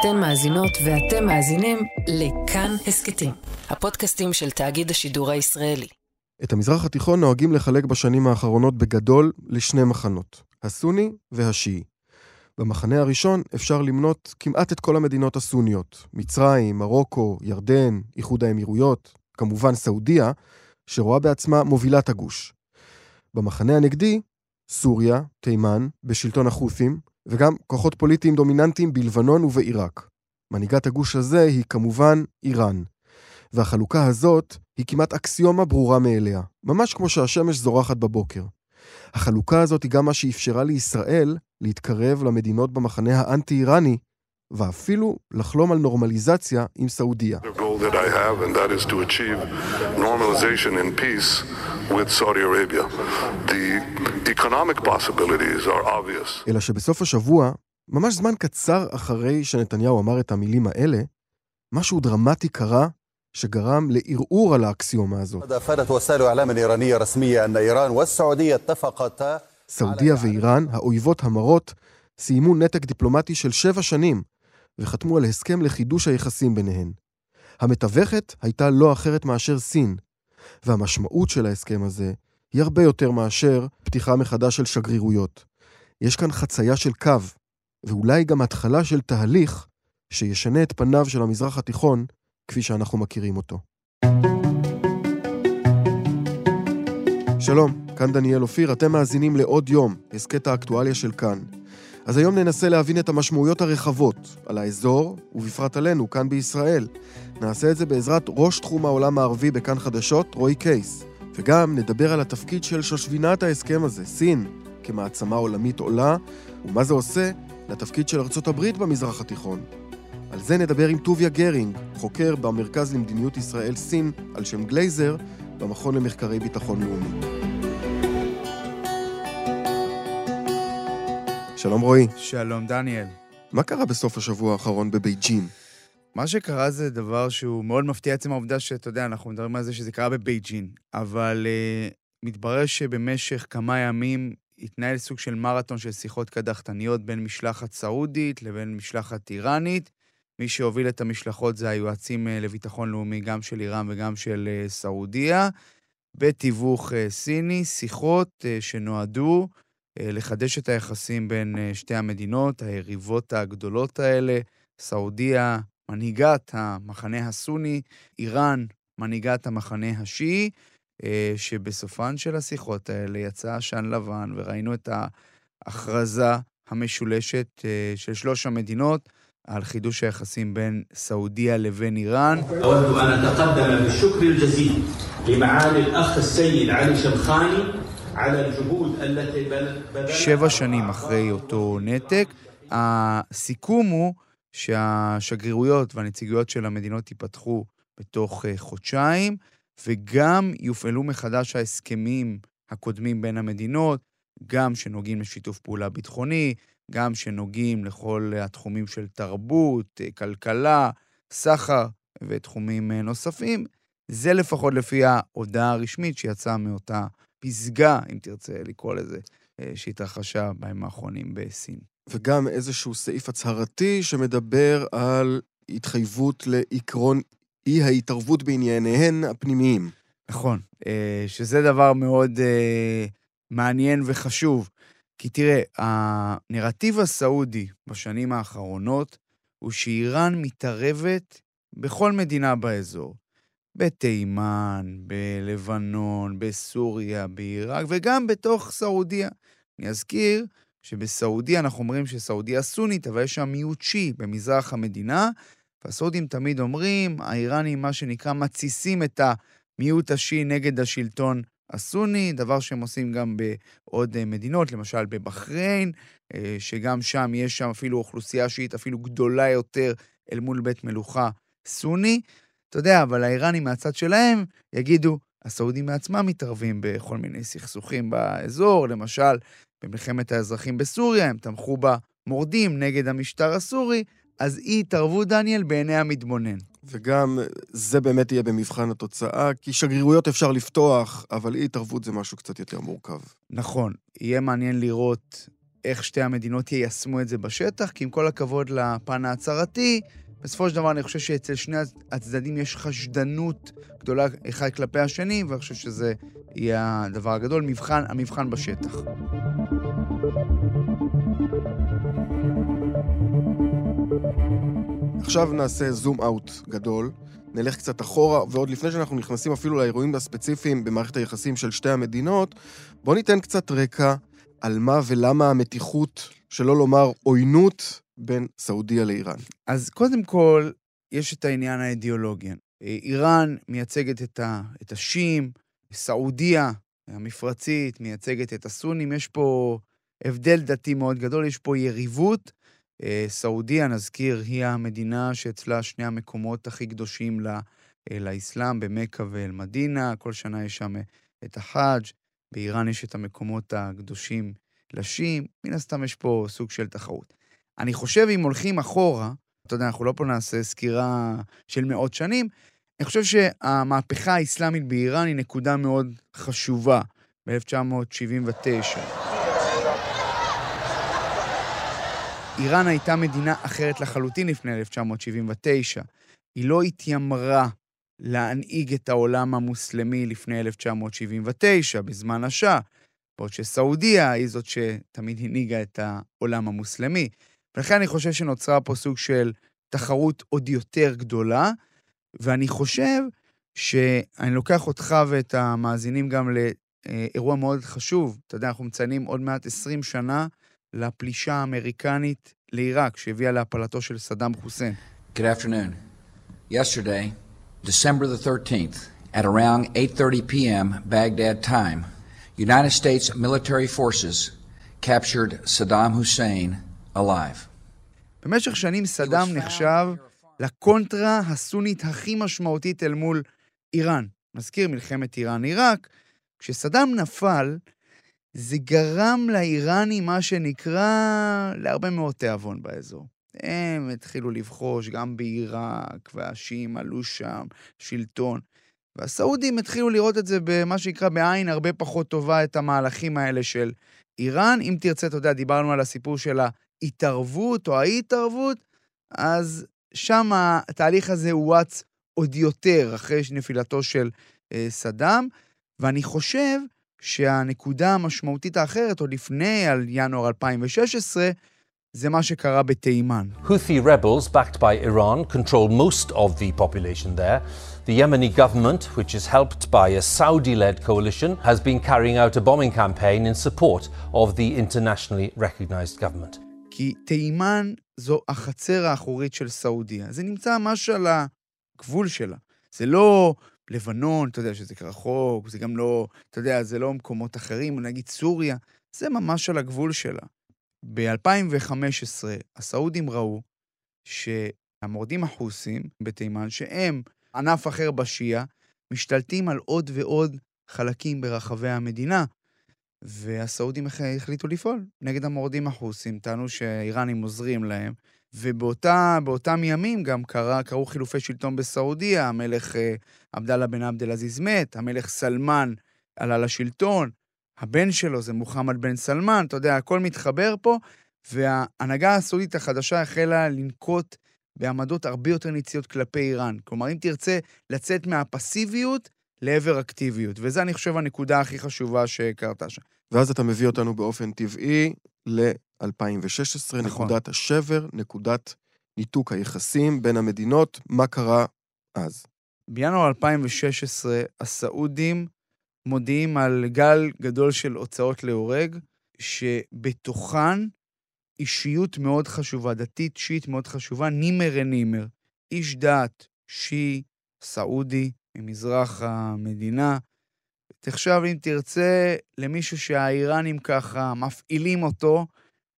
אתן מאזינות ואתם מאזינים לכאן הסכתים, הפודקאסטים של תאגיד השידור הישראלי. את המזרח התיכון נוהגים לחלק בשנים האחרונות בגדול לשני מחנות, הסוני והשיעי. במחנה הראשון אפשר למנות כמעט את כל המדינות הסוניות, מצרים, מרוקו, ירדן, איחוד האמירויות, כמובן סעודיה, שרואה בעצמה מובילת הגוש. במחנה הנגדי, סוריה, תימן, בשלטון החות'ים, וגם כוחות פוליטיים דומיננטיים בלבנון ובעיראק. מנהיגת הגוש הזה היא כמובן איראן. והחלוקה הזאת היא כמעט אקסיומה ברורה מאליה, ממש כמו שהשמש זורחת בבוקר. החלוקה הזאת היא גם מה שאפשרה לישראל להתקרב למדינות במחנה האנטי-איראני, ואפילו לחלום על נורמליזציה עם סעודיה. אלא שבסוף השבוע, ממש זמן קצר אחרי שנתניהו אמר את המילים האלה, משהו דרמטי קרה שגרם לערעור על האקסיומה הזו. סעודיה ואיראן, האויבות המרות, סיימו נתק דיפלומטי של שבע שנים, וחתמו על הסכם לחידוש היחסים ביניהן. המתווכת הייתה לא אחרת מאשר סין, והמשמעות של ההסכם הזה היא הרבה יותר מאשר פתיחה מחדש של שגרירויות. יש כאן חצייה של קו, ואולי גם התחלה של תהליך שישנה את פניו של המזרח התיכון כפי שאנחנו מכירים אותו. שלום, כאן דניאל אופיר, אתם מאזינים לעוד יום, הסכת האקטואליה של כאן. אז היום ננסה להבין את המשמעויות הרחבות על האזור, ובפרט עלינו, כאן בישראל. נעשה את זה בעזרת ראש תחום העולם הערבי בכאן חדשות, רועי קייס. וגם נדבר על התפקיד של שושבינת ההסכם הזה, סין, כמעצמה עולמית עולה, ומה זה עושה לתפקיד של ארצות הברית במזרח התיכון. על זה נדבר עם טוביה גרינג, חוקר במרכז למדיניות ישראל-סין על שם גלייזר, במכון למחקרי ביטחון לאומי. שלום רועי. שלום דניאל. מה קרה בסוף השבוע האחרון בבייג'ין? מה שקרה זה דבר שהוא מאוד מפתיע עצם העובדה שאתה יודע, אנחנו מדברים על זה שזה קרה בבייג'ין, אבל אה, מתברר שבמשך כמה ימים התנהל סוג של מרתון של שיחות קדחתניות בין משלחת סעודית לבין משלחת איראנית. מי שהוביל את המשלחות זה היועצים uh, לביטחון לאומי, גם של איראן וגם של uh, סעודיה, בתיווך סיני, שיחות שנועדו אה, לחדש את היחסים בין אה, שתי המדינות, היריבות הגדולות האלה, סעודיה, מנהיגת המחנה הסוני, איראן, מנהיגת המחנה השיעי, אה, שבסופן של השיחות האלה יצא עשן לבן וראינו את ההכרזה המשולשת של שלוש המדינות על חידוש היחסים בין סעודיה לבין איראן. שבע שנים אחרי אותו נתק. הסיכום הוא שהשגרירויות והנציגויות של המדינות ייפתחו בתוך אה, חודשיים, וגם יופעלו מחדש ההסכמים הקודמים בין המדינות, גם שנוגעים לשיתוף פעולה ביטחוני, גם שנוגעים לכל התחומים של תרבות, אה, כלכלה, סחר ותחומים אה, נוספים. זה לפחות לפי ההודעה הרשמית שיצאה מאותה פסגה, אם תרצה לקרוא לזה, אה, שהתרחשה בימים האחרונים בסין. וגם איזשהו סעיף הצהרתי שמדבר על התחייבות לעקרון אי-ההתערבות בענייניהן הפנימיים. נכון, אה, שזה דבר מאוד אה, מעניין וחשוב. כי תראה, הנרטיב הסעודי בשנים האחרונות הוא שאיראן מתערבת בכל מדינה באזור. בתימן, בלבנון, בסוריה, בעיראק, וגם בתוך סעודיה. אני אזכיר שבסעודיה אנחנו אומרים שסעודיה סונית, אבל יש שם מיעוט שיעי במזרח המדינה, והסעודים תמיד אומרים, האיראנים, מה שנקרא, מתסיסים את המיעוט השיעי נגד השלטון הסוני, דבר שהם עושים גם בעוד אה, מדינות, למשל בבחריין, אה, שגם שם יש שם אפילו אוכלוסייה שיעית אפילו גדולה יותר אל מול בית מלוכה סוני. אתה יודע, אבל האיראנים מהצד שלהם יגידו, הסעודים מעצמם מתערבים בכל מיני סכסוכים באזור, למשל, במלחמת האזרחים בסוריה, הם תמכו במורדים נגד המשטר הסורי, אז אי התערבות, דניאל, בעיני המתבונן. וגם זה באמת יהיה במבחן התוצאה, כי שגרירויות אפשר לפתוח, אבל אי התערבות זה משהו קצת יותר מורכב. נכון. יהיה מעניין לראות איך שתי המדינות יישמו את זה בשטח, כי עם כל הכבוד לפן ההצהרתי, בסופו של דבר אני חושב שאצל שני הצדדים יש חשדנות גדולה אחד כלפי השני, ואני חושב שזה יהיה הדבר הגדול, מבחן, המבחן בשטח. עכשיו נעשה זום אאוט גדול, נלך קצת אחורה, ועוד לפני שאנחנו נכנסים אפילו לאירועים הספציפיים במערכת היחסים של שתי המדינות, בואו ניתן קצת רקע על מה ולמה המתיחות, שלא לומר עוינות, בין סעודיה לאיראן. אז קודם כל, יש את העניין האידיאולוגי. איראן מייצגת את, ה, את השיעים, סעודיה המפרצית מייצגת את הסונים, יש פה הבדל דתי מאוד גדול, יש פה יריבות. אה, סעודיה, נזכיר, היא המדינה שאצלה שני המקומות הכי קדושים לה, אה, לאסלאם, במכה ואל-מדינה, כל שנה יש שם את החאג', באיראן יש את המקומות הקדושים לשיעים, מן הסתם יש פה סוג של תחרות. אני חושב, אם הולכים אחורה, אתה יודע, אנחנו לא פה נעשה סקירה של מאות שנים, אני חושב שהמהפכה האסלאמית באיראן היא נקודה מאוד חשובה, ב-1979. איראן הייתה מדינה אחרת לחלוטין לפני 1979. היא לא התיימרה להנהיג את העולם המוסלמי לפני 1979, בזמן השאה, בעוד שסעודיה היא זאת שתמיד הנהיגה את העולם המוסלמי. ולכן אני חושב שנוצרה פה סוג של תחרות עוד יותר גדולה, ואני חושב שאני לוקח אותך ואת המאזינים גם לאירוע מאוד חשוב. אתה יודע, אנחנו מציינים עוד מעט 20 שנה לפלישה האמריקנית לעיראק, שהביאה להפלתו של סדאם חוסיין. Good afternoon. Yesterday, December the 13th, at around 8:30 p.m. Baghdad time, United States military forces captured Saddam Hussein alive. במשך שנים סדאם נחשב לקונטרה הסונית הכי משמעותית אל מול איראן. נזכיר מלחמת איראן-עיראק. כשסדאם נפל, זה גרם לאיראנים, מה שנקרא, להרבה מאוד תיאבון באזור. הם התחילו לבחוש גם בעיראק, והשיעים עלו שם, שלטון. והסעודים התחילו לראות את זה במה שנקרא בעין הרבה פחות טובה, את המהלכים האלה של איראן. אם תרצה, אתה יודע, דיברנו על הסיפור של ההתערבות או האי-התערבות, אז שם התהליך הזה הואץ עוד יותר אחרי נפילתו של אה, סדאם, ואני חושב שהנקודה המשמעותית האחרת, עוד לפני על ינואר 2016, זה מה שקרה בתימן. Houthi rebels backed by Iran control most of the population there. The Yemeni government, which is helped by a Saudi-led coalition, has been carrying out a bombing campaign in support of the internationally recognized government. כי תימן זו החצר האחורית של סעודיה. זה נמצא ממש על הגבול שלה. זה לא לבנון, אתה יודע שזה רחוק, זה גם לא, אתה יודע, זה לא מקומות אחרים, נגיד סוריה, זה ממש על הגבול שלה. ב-2015 הסעודים ראו שהמורדים החוסים בתימן, שהם ענף אחר בשיעה, משתלטים על עוד ועוד חלקים ברחבי המדינה. והסעודים החליטו לפעול נגד המורדים החוסים, טענו שהאיראנים עוזרים להם, ובאותם ימים גם קרה, קרו חילופי שלטון בסעודיה, המלך אה, עבדאללה בן עבד אל-עזיז מת, המלך סלמן עלה לשלטון, הבן שלו זה מוחמד בן סלמן, אתה יודע, הכל מתחבר פה, וההנהגה הסעודית החדשה החלה לנקוט בעמדות הרבה יותר ניציות כלפי איראן. כלומר, אם תרצה לצאת מהפסיביות לעבר אקטיביות, וזה, אני חושב, הנקודה הכי חשובה שקרתה שם. ואז אתה מביא אותנו באופן טבעי ל-2016, נכון. נקודת השבר, נקודת ניתוק היחסים בין המדינות, מה קרה אז? בינואר 2016, הסעודים מודיעים על גל גדול של הוצאות להורג, שבתוכן אישיות מאוד חשובה, דתית שיעית מאוד חשובה, נימר נימר, איש דת, שיעי, סעודי, ממזרח המדינה. תחשב, אם תרצה, למישהו שהאיראנים ככה מפעילים אותו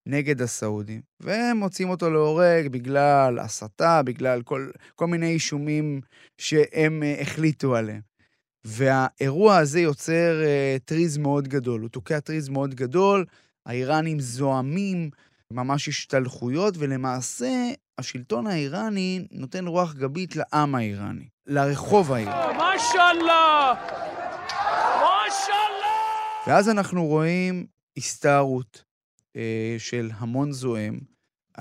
נגד הסעודים, והם מוצאים אותו להורג בגלל הסתה, בגלל כל, כל מיני אישומים שהם uh, החליטו עליהם. והאירוע הזה יוצר uh, טריז מאוד גדול. הוא תוקע טריז מאוד גדול, האיראנים זועמים, ממש השתלחויות, ולמעשה השלטון האיראני נותן רוח גבית לעם האיראני, לרחוב האיראני. מאשאללה! מאשאללה! ואז אנחנו רואים הסתערות. אה, של המון זועם,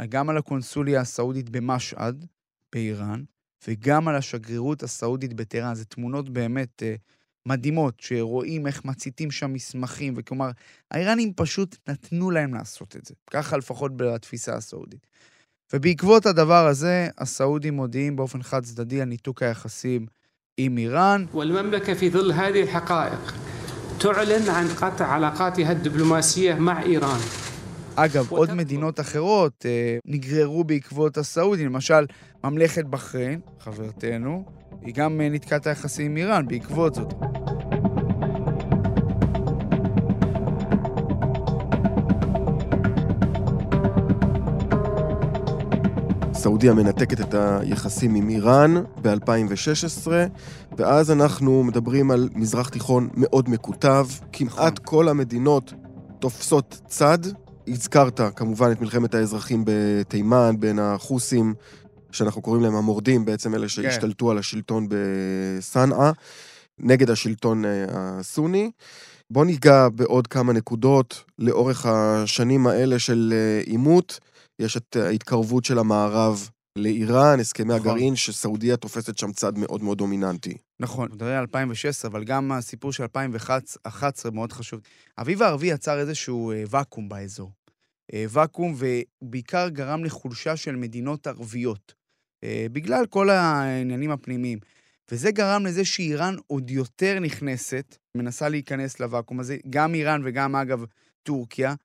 גם על הקונסוליה הסעודית במשעד, באיראן, וגם על השגרירות הסעודית בטהרן. זה תמונות באמת אה, מדהימות, שרואים איך מציתים שם מסמכים, וכלומר, האיראנים פשוט נתנו להם לעשות את זה. ככה לפחות בתפיסה הסעודית. ובעקבות הדבר הזה, הסעודים מודיעים באופן חד צדדי על ניתוק היחסים עם איראן. تعلن عن قطع علاقاتها الدبلوماسية مع إيران. אגב, עוד מדינות אחרות אה, נגררו בעקבות הסעודים, למשל, ממלכת בחריין, חברתנו, היא גם אה, ניתקה את היחסים עם איראן בעקבות זאת. סעודיה מנתקת את היחסים עם איראן ב-2016, ואז אנחנו מדברים על מזרח תיכון מאוד מקוטב. כמעט נכון. כל המדינות תופסות צד. הזכרת כמובן את מלחמת האזרחים בתימן, בין החוסים, שאנחנו קוראים להם המורדים, בעצם אלה כן. שהשתלטו כן. על השלטון בסנאה, נגד השלטון אה, הסוני. בוא ניגע בעוד כמה נקודות לאורך השנים האלה של אה, עימות. יש את ההתקרבות של המערב לאיראן, הסכמי נכון. הגרעין, שסעודיה תופסת שם צד מאוד מאוד דומיננטי. נכון, מדברים על 2016, אבל גם הסיפור של 2011 מאוד חשוב. האביב הערבי יצר איזשהו אה, ואקום באזור. אה, ואקום, ובעיקר גרם לחולשה של מדינות ערביות, אה, בגלל כל העניינים הפנימיים. וזה גרם לזה שאיראן עוד יותר נכנסת, מנסה להיכנס לוואקום הזה, גם איראן וגם, אגב, טורקיה,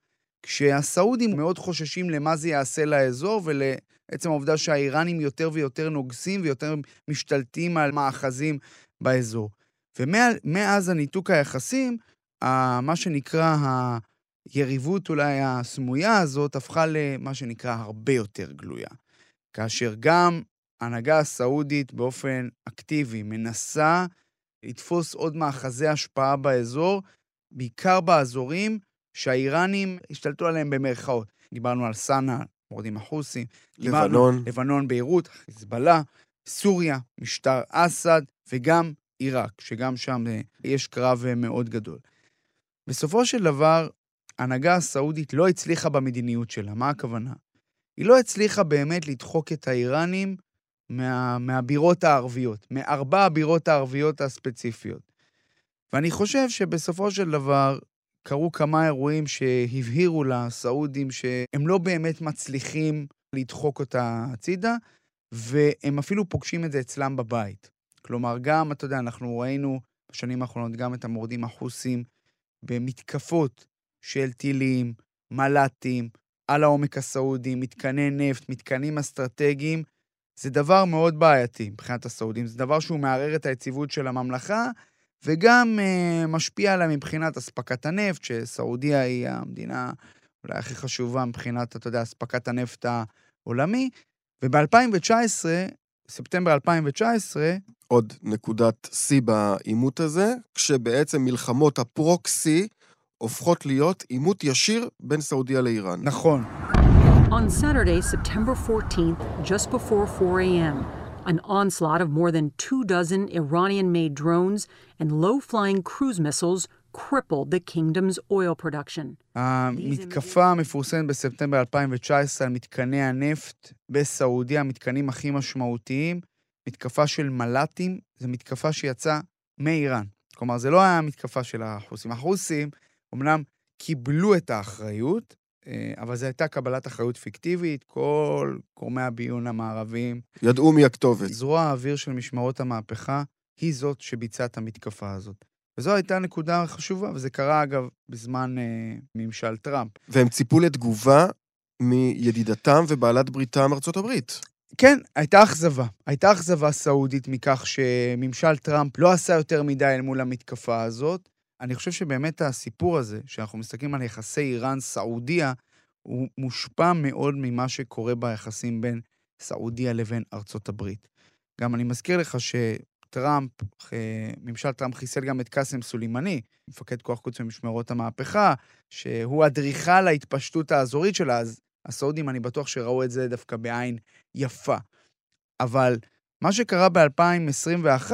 כשהסעודים מאוד חוששים למה זה יעשה לאזור ולעצם העובדה שהאיראנים יותר ויותר נוגסים ויותר משתלטים על מאחזים באזור. ומאז הניתוק היחסים, מה שנקרא היריבות אולי הסמויה הזאת הפכה למה שנקרא הרבה יותר גלויה. כאשר גם ההנהגה הסעודית באופן אקטיבי מנסה לתפוס עוד מאחזי השפעה באזור, בעיקר באזורים שהאיראנים השתלטו עליהם במרכאות. דיברנו על סאנה, מורדים החוסים. לבנון. לבנון, ביירות, חיזבאללה, סוריה, משטר אסד, וגם עיראק, שגם שם אה, יש קרב אה, מאוד גדול. בסופו של דבר, ההנהגה הסעודית לא הצליחה במדיניות שלה. מה הכוונה? היא לא הצליחה באמת לדחוק את האיראנים מה, מהבירות הערביות, מארבע הבירות הערביות הספציפיות. ואני חושב שבסופו של דבר, קרו כמה אירועים שהבהירו לסעודים שהם לא באמת מצליחים לדחוק אותה הצידה, והם אפילו פוגשים את זה אצלם בבית. כלומר, גם, אתה יודע, אנחנו ראינו בשנים האחרונות גם את המורדים החוסים במתקפות של טילים, מל"טים, על העומק הסעודי, מתקני נפט, מתקנים אסטרטגיים. זה דבר מאוד בעייתי מבחינת הסעודים. זה דבר שהוא מערער את היציבות של הממלכה, וגם uh, משפיע עליה מבחינת אספקת הנפט, שסעודיה היא המדינה אולי הכי חשובה מבחינת, אתה יודע, אספקת הנפט העולמי. וב-2019, ספטמבר 2019... עוד נקודת שיא בעימות הזה, כשבעצם מלחמות הפרוקסי הופכות להיות עימות ישיר בין סעודיה לאיראן. נכון. On Saturday, September 14th, just before 4 a.m., an onslaught of more than two dozen Iranian made drones and low flying cruise missiles crippled the kingdom's oil production. המתקפה המפורסמת בספטמבר 2019 על מתקני הנפט בסעודיה, המתקנים הכי משמעותיים, מתקפה של מל"טים, זו מתקפה שיצאה מאיראן. כלומר, זה לא היה מתקפה של החוסים. החוסים אמנם קיבלו את האחריות, אה, אבל זו הייתה קבלת אחריות פיקטיבית, כל גורמי הביון המערביים. ידעו מי הכתובת. זרוע האוויר של משמרות המהפכה היא זאת שביצעה את המתקפה הזאת. וזו הייתה נקודה חשובה, וזה קרה, אגב, בזמן אה, ממשל טראמפ. והם ציפו לתגובה מידידתם ובעלת בריתם ארצות הברית. כן, הייתה אכזבה. הייתה אכזבה סעודית מכך שממשל טראמפ לא עשה יותר מדי אל מול המתקפה הזאת, אני חושב שבאמת הסיפור הזה, שאנחנו מסתכלים על יחסי איראן-סעודיה, הוא מושפע מאוד ממה שקורה ביחסים בין סעודיה לבין ארצות הברית. גם אני מזכיר לך שטראמפ, ממשל טראמפ חיסל גם את קאסם סולימני, מפקד כוח קודס במשמרות המהפכה, שהוא אדריכל ההתפשטות האזורית שלה, אז הסעודים, אני בטוח שראו את זה דווקא בעין יפה. אבל מה שקרה ב-2021,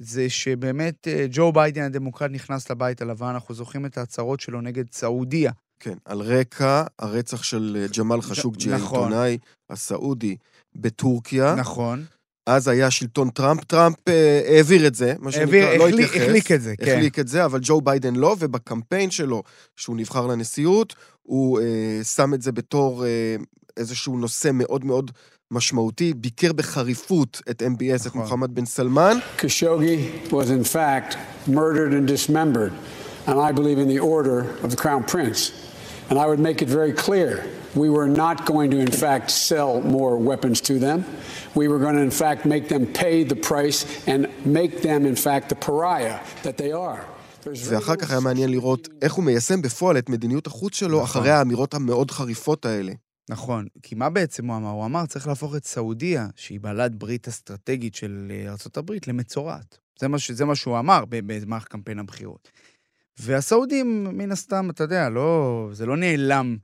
זה שבאמת אה, ג'ו ביידן הדמוקרט נכנס לבית הלבן, אנחנו זוכרים את ההצהרות שלו נגד סעודיה כן, על רקע הרצח של אה, ג'מאל חשוקג'י, נכון. העיתונאי הסעודי, בטורקיה. נכון. אז היה שלטון טראמפ, טראמפ אה, העביר את זה, מה העביר, שנקרא, לא החליק- התייחס. החליק את זה, כן. החליק את זה, אבל ג'ו ביידן לא, ובקמפיין שלו, שהוא נבחר לנשיאות, הוא אה, שם את זה בתור אה, איזשהו נושא מאוד מאוד משמעותי, ביקר בחריפות את MBS, את נכון. מוחמד בן סלמן, Khashoggi was in fact murdered and dismembered, and I believe in the order of the Crown Prince. And I would make it very clear we were not going to, in fact, sell more weapons to them. We were going to, in fact, make them pay the price and make them, in fact, the pariah that they are. There's very ואחר כך היה מעניין לראות איך הוא מיישם בפועל את מדיניות החוץ שלו נכון. אחרי האמירות המאוד חריפות האלה. נכון, כי מה בעצם הוא אמר? הוא אמר, צריך להפוך את סעודיה, שהיא בעלת ברית אסטרטגית של אה, ארה"ב, למצורעת. זה מה, ש- זה מה שהוא אמר ב- במערכת קמפיין הבחירות. והסעודים, מן הסתם, אתה יודע, לא, זה לא נעלם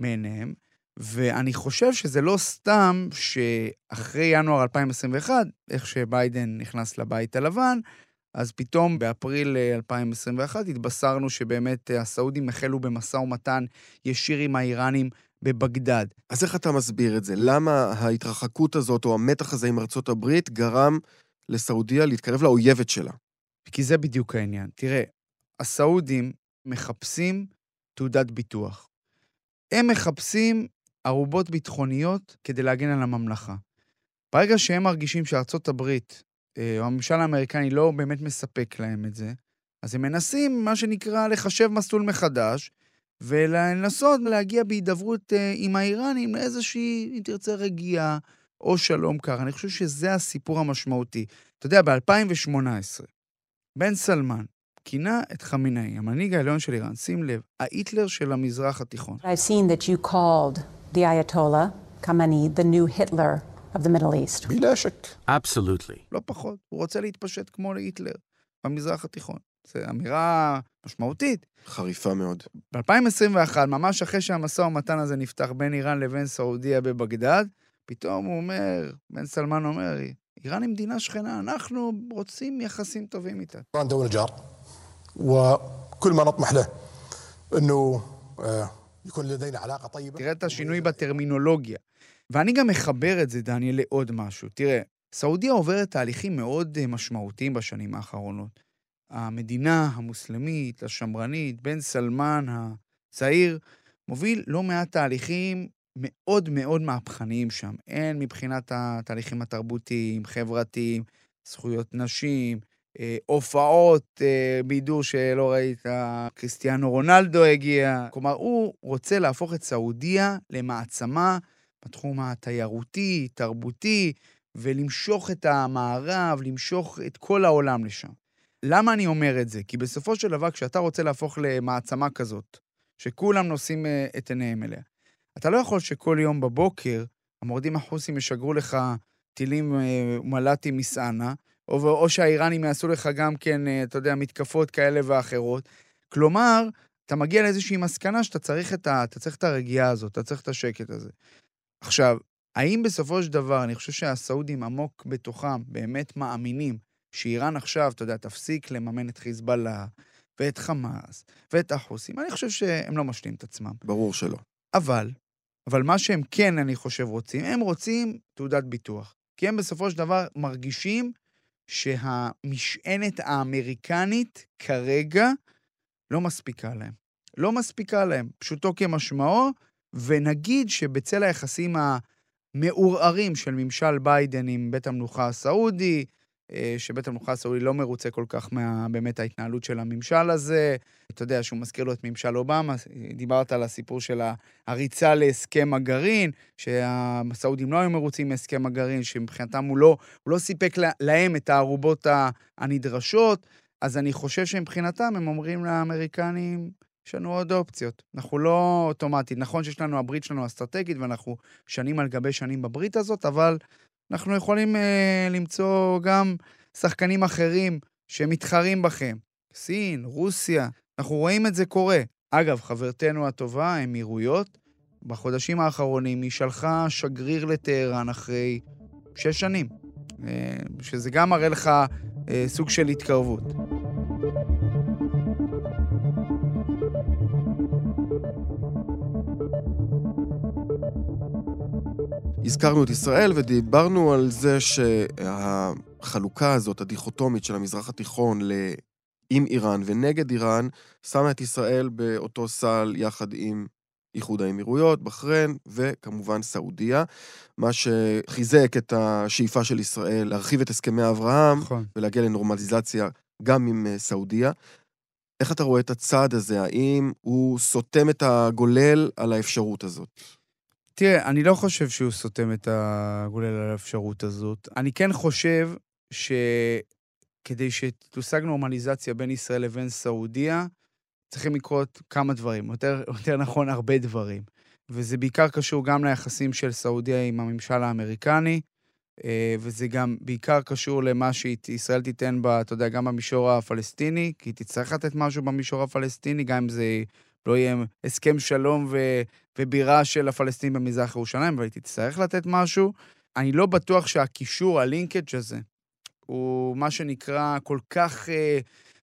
מעיניהם, ואני חושב שזה לא סתם שאחרי ינואר 2021, איך שביידן נכנס לבית הלבן, אז פתאום באפריל אה, 2021 התבשרנו שבאמת אה, הסעודים החלו במשא ומתן ישיר עם האיראנים בבגדד. אז איך אתה מסביר את זה? למה ההתרחקות הזאת, או המתח הזה עם ארצות הברית, גרם לסעודיה להתקרב לאויבת שלה? כי זה בדיוק העניין. תראה, הסעודים מחפשים תעודת ביטוח. הם מחפשים ערובות ביטחוניות כדי להגן על הממלכה. ברגע שהם מרגישים שארצות הברית, אה, או הממשל האמריקני לא באמת מספק להם את זה, אז הם מנסים, מה שנקרא, לחשב מסלול מחדש, ולנסות להגיע בהידברות אה, עם האיראנים לאיזושהי, אם תרצה, רגיעה או שלום קר. אני חושב שזה הסיפור המשמעותי. אתה יודע, ב-2018, בן סלמן כינה את חמינאי, המנהיג העליון של איראן, שים לב, ההיטלר של המזרח התיכון. I've seen that you called the Ayatollah Khamenei the new Hitler of the Middle East. בלה שק. Absolutely. לא פחות, הוא רוצה להתפשט כמו להיטלר במזרח התיכון. זו אמירה משמעותית. חריפה מאוד. ב-2021, ממש אחרי שהמשא ומתן הזה נפתח בין איראן לבין סעודיה בבגדד, פתאום הוא אומר, בן סלמן אומר, איראן היא מדינה שכנה, אנחנו רוצים יחסים טובים איתה. איראן דולת ג'אר, וכל מה נטמח לה, אנו אה, תראה את השינוי בטרמינולוגיה. ואני גם מחבר את זה, דניאל, לעוד משהו. תראה, סעודיה עוברת תהליכים מאוד אה, משמעותיים בשנים האחרונות. המדינה המוסלמית, השמרנית, בן סלמן הצעיר, מוביל לא מעט תהליכים מאוד מאוד מהפכניים שם. הן מבחינת התהליכים התרבותיים, חברתיים, זכויות נשים, אה, הופעות אה, בידור שלא ראית, קריסטיאנו רונלדו הגיע. כלומר, הוא רוצה להפוך את סעודיה למעצמה בתחום התיירותי, תרבותי, ולמשוך את המערב, למשוך את כל העולם לשם. למה אני אומר את זה? כי בסופו של דבר, כשאתה רוצה להפוך למעצמה כזאת, שכולם נושאים אה, את עיניהם אליה, אתה לא יכול שכל יום בבוקר המורדים החוסים ישגרו לך טילים אה, מל"טים מסענה, או, או שהאיראנים יעשו לך גם כן, אה, אתה יודע, מתקפות כאלה ואחרות. כלומר, אתה מגיע לאיזושהי מסקנה שאתה צריך את, ה, אתה צריך את הרגיעה הזאת, אתה צריך את השקט הזה. עכשיו, האם בסופו של דבר, אני חושב שהסעודים עמוק בתוכם באמת מאמינים שאיראן עכשיו, אתה יודע, תפסיק לממן את חיזבאללה ואת חמאס ואת החוסים? אני חושב שהם לא משלים את עצמם. ברור שלא. אבל, אבל מה שהם כן, אני חושב, רוצים, הם רוצים תעודת ביטוח. כי הם בסופו של דבר מרגישים שהמשענת האמריקנית כרגע לא מספיקה להם. לא מספיקה להם, פשוטו כמשמעו, ונגיד שבצל היחסים המעורערים של ממשל ביידן עם בית המלוכה הסעודי, שבית המלוכה הסעודי לא מרוצה כל כך מה, באמת ההתנהלות של הממשל הזה. אתה יודע שהוא מזכיר לו את ממשל אובמה, דיברת על הסיפור של הריצה להסכם הגרעין, שהסעודים לא היו מרוצים מהסכם הגרעין, שמבחינתם הוא לא, הוא לא סיפק להם את הערובות הנדרשות, אז אני חושב שמבחינתם הם אומרים לאמריקנים, יש לנו עוד אופציות. אנחנו לא אוטומטית. נכון שיש לנו, הברית שלנו אסטרטגית, ואנחנו שנים על גבי שנים בברית הזאת, אבל אנחנו יכולים אה, למצוא גם שחקנים אחרים שמתחרים בכם. סין, רוסיה, אנחנו רואים את זה קורה. אגב, חברתנו הטובה, האמירויות, בחודשים האחרונים היא שלחה שגריר לטהרן אחרי שש שנים, אה, שזה גם מראה לך אה, סוג של התקרבות. הזכרנו את ישראל ודיברנו על זה שהחלוקה הזאת, הדיכוטומית של המזרח התיכון ל... עם איראן ונגד איראן, שמה את ישראל באותו סל יחד עם איחוד האמירויות, בחריין וכמובן סעודיה, מה שחיזק את השאיפה של ישראל להרחיב את הסכמי אברהם נכון. ולהגיע לנורמליזציה גם עם אה, סעודיה. איך אתה רואה את הצעד הזה? האם הוא סותם את הגולל על האפשרות הזאת? תראה, אני לא חושב שהוא סותם את הגולל על האפשרות הזאת. אני כן חושב שכדי שתושג נורמליזציה בין ישראל לבין סעודיה, צריכים לקרות כמה דברים, יותר, יותר נכון, הרבה דברים. וזה בעיקר קשור גם ליחסים של סעודיה עם הממשל האמריקני, אה, וזה גם בעיקר קשור למה שישראל תיתן, בה, אתה יודע, גם במישור הפלסטיני, כי היא תצטרך לתת משהו במישור הפלסטיני, גם אם זה לא יהיה הסכם שלום ו, ובירה של הפלסטינים במזרח ירושלים, אבל היא תצטרך לתת משהו. אני לא בטוח שהקישור, הלינקג' הזה, הוא מה שנקרא כל כך אה,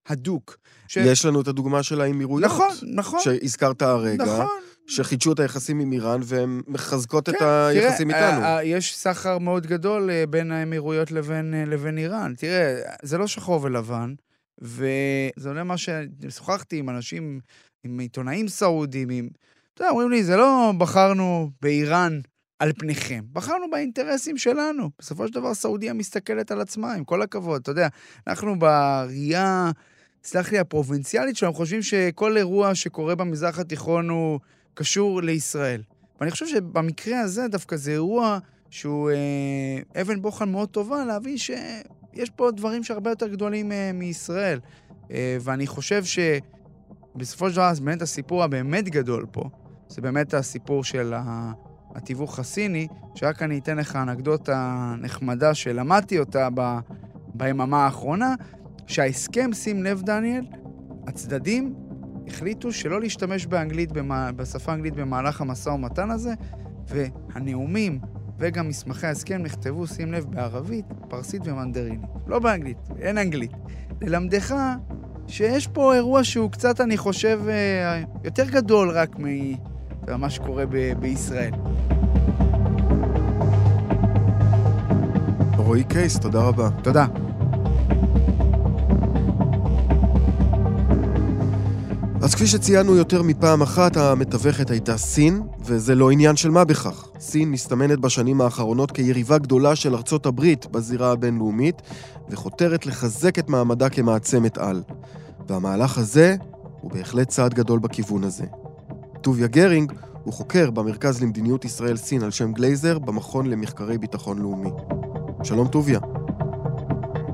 הדוק. ש... יש לנו את הדוגמה של האמירויות. נכון, נכון. שהזכרת הרגע. נכון. שחידשו את היחסים עם איראן והן מחזקות כן, את היחסים תראה, איתנו. אה, יש סחר מאוד גדול אה, בין האמירויות לבין, אה, לבין איראן. תראה, זה לא שחור ולבן, וזה עולה מה ששוחחתי עם אנשים, עם עיתונאים סעודים, עם... אתה יודע, אומרים לי, זה לא בחרנו באיראן על פניכם, בחרנו באינטרסים שלנו. בסופו של דבר סעודיה מסתכלת על עצמה, עם כל הכבוד. אתה יודע, אנחנו בראייה, סלח לי, הפרובינציאלית שלנו, חושבים שכל אירוע שקורה במזרח התיכון הוא... קשור לישראל. ואני חושב שבמקרה הזה דווקא זה אירוע שהוא אה, אבן בוחן מאוד טובה להבין שיש פה דברים שהרבה יותר גדולים אה, מישראל. אה, ואני חושב שבסופו של דבר, באמת הסיפור הבאמת גדול פה, זה באמת הסיפור של התיווך הסיני, שרק אני אתן לך אנקדוטה נחמדה שלמדתי אותה ב, ביממה האחרונה, שההסכם, שים לב, דניאל, הצדדים החליטו שלא להשתמש באנגלית, בשפה האנגלית במהלך המשא ומתן הזה, והנאומים וגם מסמכי ההסכם נכתבו, שים לב, בערבית, פרסית ומנדרינית. לא באנגלית, אין אנגלית. ללמדך שיש פה אירוע שהוא קצת, אני חושב, אה, יותר גדול רק ממה שקורה ב- בישראל. רועי קייס, תודה רבה. תודה. אז כפי שציינו יותר מפעם אחת, המתווכת הייתה סין, וזה לא עניין של מה בכך. סין מסתמנת בשנים האחרונות כיריבה גדולה של ארצות הברית בזירה הבינלאומית, וחותרת לחזק את מעמדה כמעצמת על. והמהלך הזה הוא בהחלט צעד גדול בכיוון הזה. טוביה גרינג הוא חוקר במרכז למדיניות ישראל-סין על שם גלייזר במכון למחקרי ביטחון לאומי. שלום טוביה.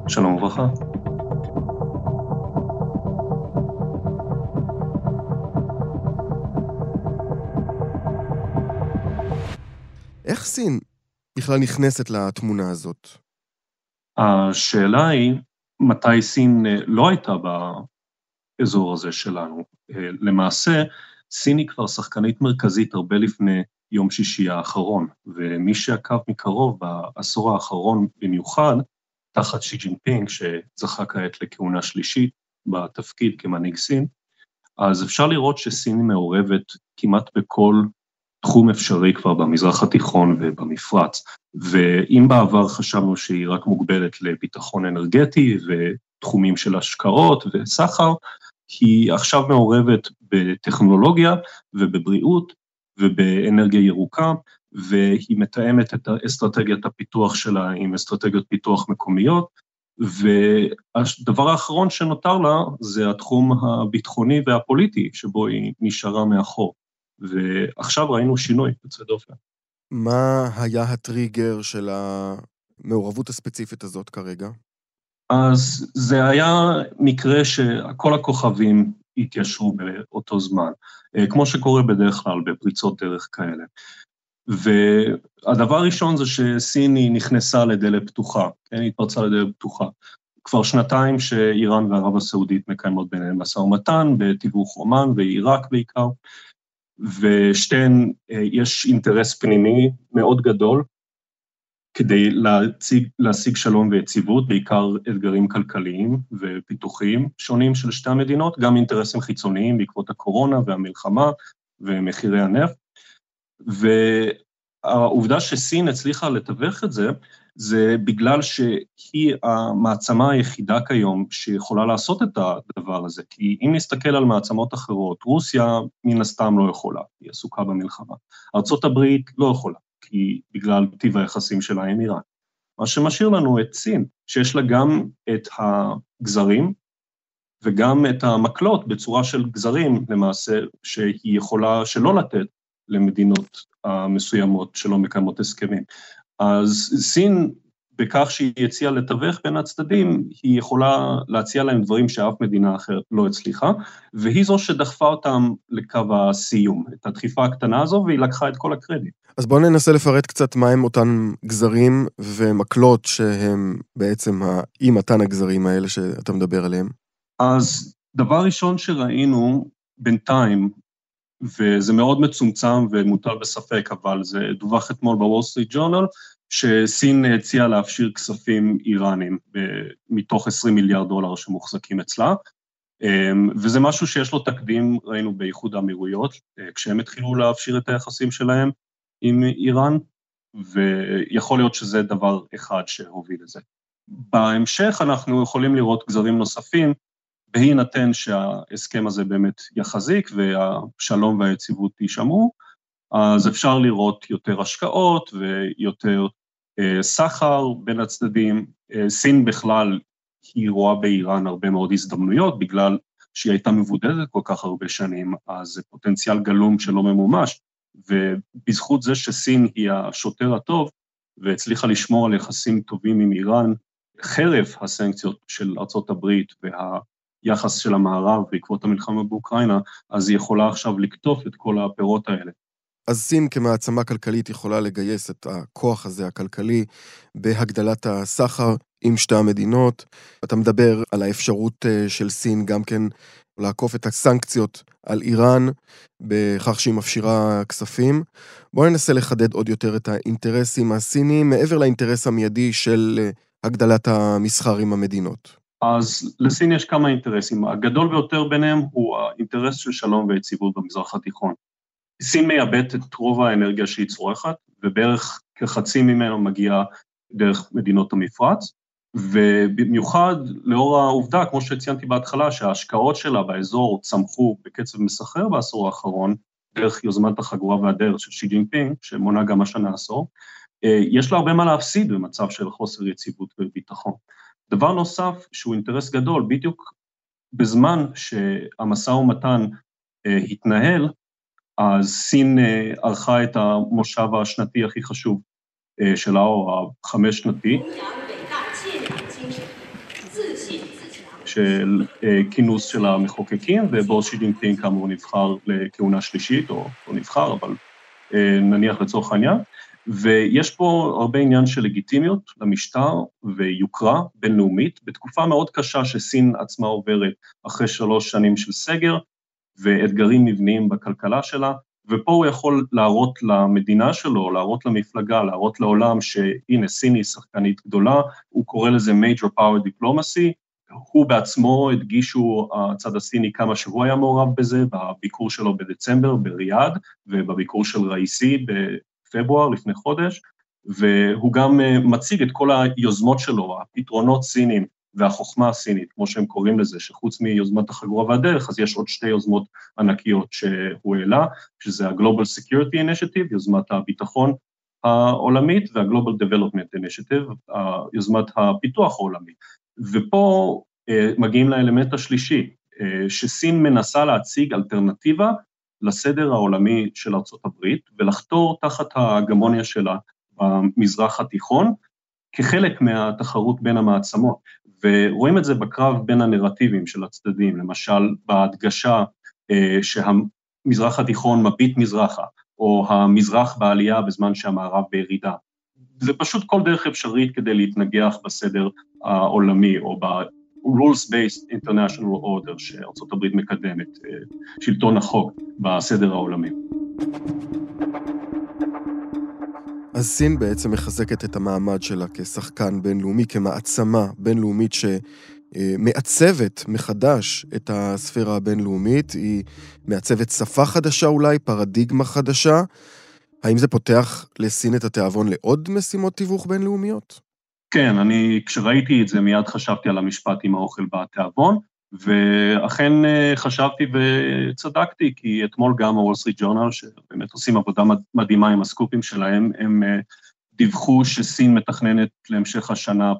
שלום וברכה. איך סין בכלל נכנסת לתמונה הזאת? השאלה היא, מתי סין אה, לא הייתה באזור הזה שלנו. אה, למעשה, סין היא כבר שחקנית מרכזית הרבה לפני יום שישי האחרון, ומי שעקב מקרוב בעשור האחרון במיוחד, תחת שי ג'ינפינג, שזכה כעת לכהונה שלישית בתפקיד כמנהיג סין, אז אפשר לראות שסין מעורבת כמעט בכל תחום אפשרי כבר במזרח התיכון ובמפרץ. ואם בעבר חשבנו שהיא רק מוגבלת לביטחון אנרגטי ותחומים של השקעות וסחר, היא עכשיו מעורבת בטכנולוגיה ובבריאות ובאנרגיה ירוקה, והיא מתאמת את אסטרטגיית הפיתוח שלה עם אסטרטגיות פיתוח מקומיות, והדבר האחרון שנותר לה זה התחום הביטחוני והפוליטי, שבו היא נשארה מאחור. ועכשיו ראינו שינוי יוצא דופן. מה היה הטריגר של המעורבות הספציפית הזאת כרגע? אז זה היה מקרה שכל הכוכבים התיישרו באותו זמן, אה, כמו שקורה בדרך כלל בפריצות דרך כאלה. והדבר הראשון זה שסיני נכנסה לדלת פתוחה, כן, היא התפרצה לדלת פתוחה. כבר שנתיים שאיראן וערב הסעודית מקיימות ביניהם משא ומתן, בתיווך אומן ועיראק בעיקר, ושתיהן, אה, יש אינטרס פנימי מאוד גדול כדי להציג, להשיג שלום ויציבות, בעיקר אתגרים כלכליים ופיתוחיים שונים של שתי המדינות, גם אינטרסים חיצוניים בעקבות הקורונה והמלחמה ומחירי הנפט. העובדה שסין הצליחה לתווך את זה, זה בגלל שהיא המעצמה היחידה כיום שיכולה לעשות את הדבר הזה. כי אם נסתכל על מעצמות אחרות, רוסיה מן הסתם לא יכולה, היא עסוקה במלחמה. ארה"ב לא יכולה, כי בגלל טיב היחסים שלה עם איראן. מה שמשאיר לנו את סין, שיש לה גם את הגזרים וגם את המקלות בצורה של גזרים, למעשה, שהיא יכולה שלא לתת למדינות המסוימות שלא מקיימות הסכמים. אז סין, בכך שהיא הציעה לתווך בין הצדדים, היא יכולה להציע להם דברים שאף מדינה אחרת לא הצליחה, והיא זו שדחפה אותם לקו הסיום, את הדחיפה הקטנה הזו, והיא לקחה את כל הקרדיט. אז בואו ננסה לפרט קצת מהם אותם גזרים ומקלות שהם בעצם האי מתן הגזרים האלה שאתה מדבר עליהם. אז דבר ראשון שראינו בינתיים, וזה מאוד מצומצם ומוטל בספק, אבל זה דווח אתמול בוול סטריט ג'ורנל, שסין הציעה להפשיר כספים איראנים מתוך 20 מיליארד דולר שמוחזקים אצלה, אמ, וזה משהו שיש לו תקדים, ראינו באיחוד האמירויות, אה, כשהם התחילו להפשיר את היחסים שלהם עם איראן, ויכול להיות שזה דבר אחד שהוביל לזה. בהמשך אנחנו יכולים לראות גזרים נוספים, בהינתן שההסכם הזה באמת יחזיק והשלום והיציבות יישמרו, אז אפשר לראות יותר השקעות ויותר אה, סחר בין הצדדים. אה, סין בכלל, היא רואה באיראן הרבה מאוד הזדמנויות, בגלל שהיא הייתה מבודדת כל כך הרבה שנים, אז זה פוטנציאל גלום שלא ממומש, ובזכות זה שסין היא השוטר הטוב, והצליחה לשמור על יחסים טובים עם איראן, חרף הסנקציות של ארצות הברית וה... היחס של המערב בעקבות המלחמה באוקראינה, אז היא יכולה עכשיו לקטוף את כל הפירות האלה. אז סין כמעצמה כלכלית יכולה לגייס את הכוח הזה, הכלכלי, בהגדלת הסחר עם שתי המדינות. אתה מדבר על האפשרות אה, של סין גם כן לעקוף את הסנקציות על איראן בכך שהיא מפשירה כספים. בואו ננסה לחדד עוד יותר את האינטרסים הסיניים מעבר לאינטרס המיידי של אה, הגדלת המסחר עם המדינות. אז לסין יש כמה אינטרסים, הגדול ביותר ביניהם הוא האינטרס של שלום ויציבות במזרח התיכון. סין מייבאת את רוב האנרגיה שהיא צורכת, ובערך כחצי ממנו מגיע דרך מדינות המפרץ, ובמיוחד לאור העובדה, כמו שציינתי בהתחלה, שההשקעות שלה באזור צמחו בקצב מסחרר בעשור האחרון, דרך יוזמת החגורה והדרך של שי ג'ינפינג, שמונה גם השנה עשור, אה, יש לה הרבה מה להפסיד במצב של חוסר יציבות וביטחון. דבר נוסף שהוא אינטרס גדול, בדיוק בזמן שהמשא ומתן אה, התנהל, אז סין אה, ערכה את המושב השנתי הכי חשוב אה, שלה, או החמש שנתי, של אה, כינוס של המחוקקים, ובו שי ג'ינפינג כאמור נבחר לכהונה שלישית, או לא נבחר, אבל אה, נניח לצורך העניין. ויש פה הרבה עניין של לגיטימיות למשטר ויוקרה בינלאומית, בתקופה מאוד קשה שסין עצמה עוברת אחרי שלוש שנים של סגר ואתגרים מבניים בכלכלה שלה, ופה הוא יכול להראות למדינה שלו, להראות למפלגה, להראות לעולם שהנה סין היא שחקנית גדולה, הוא קורא לזה major power diplomacy, הוא בעצמו הדגישו הצד הסיני כמה שהוא היה מעורב בזה, בביקור שלו בדצמבר בריאד ובביקור של ראיסי בפברואר, לפני חודש, והוא גם מציג את כל היוזמות שלו, הפתרונות סינים והחוכמה הסינית, כמו שהם קוראים לזה, שחוץ מיוזמת החגורה והדרך, אז יש עוד שתי יוזמות ענקיות שהוא העלה, שזה ה-Global Security Initiative, יוזמת הביטחון העולמית, וה-Global Development Initiative, יוזמת הפיתוח העולמי. ופה אה, מגיעים לאלמנט השלישי, אה, שסין מנסה להציג אלטרנטיבה לסדר העולמי של ארצות הברית ולחתור תחת ההגמוניה שלה במזרח התיכון כחלק מהתחרות בין המעצמות. ורואים את זה בקרב בין הנרטיבים של הצדדים, למשל בהדגשה אה, שהמזרח התיכון מביט מזרחה, או המזרח בעלייה בזמן שהמערב בירידה. זה פשוט כל דרך אפשרית כדי להתנגח בסדר העולמי, או ב-rules-based international order שארה"ב מקדמת, אה, שלטון החוק בסדר העולמי. אז סין בעצם מחזקת את המעמד שלה כשחקן בינלאומי, כמעצמה בינלאומית שמעצבת מחדש את הספירה הבינלאומית, היא מעצבת שפה חדשה אולי, פרדיגמה חדשה, האם זה פותח לסין את התיאבון לעוד משימות תיווך בינלאומיות? כן, אני, כשראיתי את זה, מיד חשבתי על המשפט עם האוכל בתיאבון, ואכן אה, חשבתי וצדקתי, כי אתמול גם הוול סטריט ג'ורנל, שבאמת עושים עבודה מדהימה עם הסקופים שלהם, הם אה, דיווחו שסין מתכננת להמשך השנה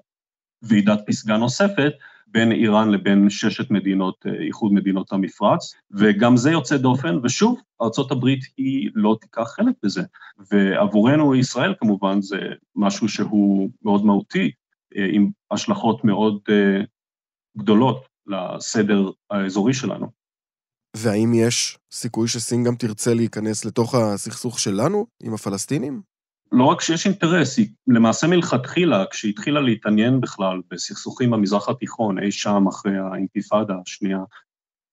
ועידת פסגה נוספת, בין איראן לבין ששת מדינות, אה, איחוד מדינות המפרץ, וגם זה יוצא דופן, ושוב, ארה"ב היא לא תיקח חלק בזה. ועבורנו, ישראל כמובן, זה משהו שהוא מאוד מהותי, עם השלכות מאוד גדולות לסדר האזורי שלנו. והאם יש סיכוי שסין גם תרצה להיכנס לתוך הסכסוך שלנו עם הפלסטינים? לא רק שיש אינטרס, היא למעשה מלכתחילה, כשהיא התחילה להתעניין בכלל בסכסוכים במזרח התיכון, אי שם אחרי האינתיפאדה השנייה,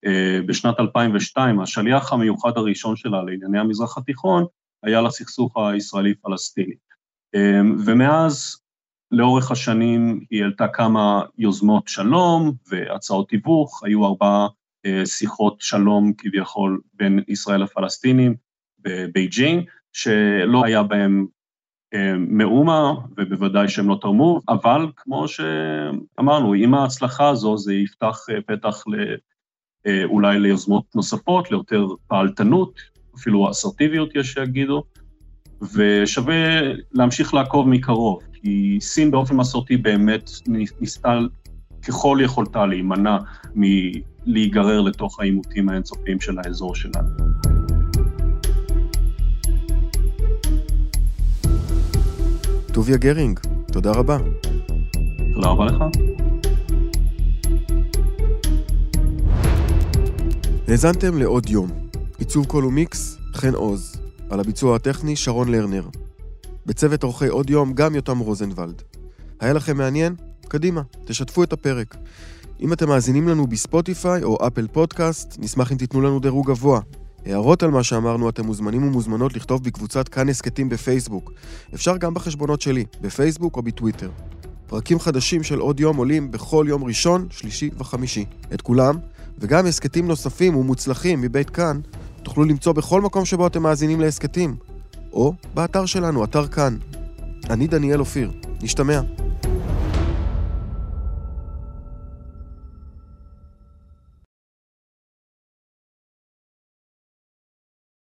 אה, בשנת 2002, השליח המיוחד הראשון שלה לענייני המזרח התיכון היה לסכסוך הישראלי-פלסטיני. אה, ומאז לאורך השנים היא העלתה כמה יוזמות שלום והצעות תיווך, היו ארבע אה, שיחות שלום כביכול בין ישראל לפלסטינים בבייג'ינג, שלא היה בהם אה, מאומה, ובוודאי שהם לא תרמו, אבל כמו שאמרנו, עם ההצלחה הזו זה יפתח אה, פתח אולי ליוזמות נוספות, ליותר פעלתנות, אפילו אסרטיביות יש שיגידו, ושווה להמשיך לעקוב מקרוב, כי סין באופן מסורתי באמת ניסתה ככל יכולתה להימנע מלהיגרר לתוך העימותים האינסופיים של האזור שלנו. טוביה גרינג, תודה רבה. תודה רבה לך. האזנתם לעוד יום. עיצוב קול ומיקס, חן עוז. על הביצוע הטכני, שרון לרנר. בצוות עורכי עוד יום, גם יותם רוזנבלד. היה לכם מעניין? קדימה, תשתפו את הפרק. אם אתם מאזינים לנו בספוטיפיי או אפל פודקאסט, נשמח אם תיתנו לנו דירוג גבוה. הערות על מה שאמרנו אתם מוזמנים ומוזמנות לכתוב בקבוצת כאן הסכתים בפייסבוק. אפשר גם בחשבונות שלי, בפייסבוק או בטוויטר. פרקים חדשים של עוד יום עולים בכל יום ראשון, שלישי וחמישי. את כולם, וגם הסכתים נוספים ומוצלחים מבית כאן, תוכלו למצוא בכל מקום שבו אתם מאזינים להסכתים, או באתר שלנו, אתר כאן. אני דניאל אופיר, נשתמע.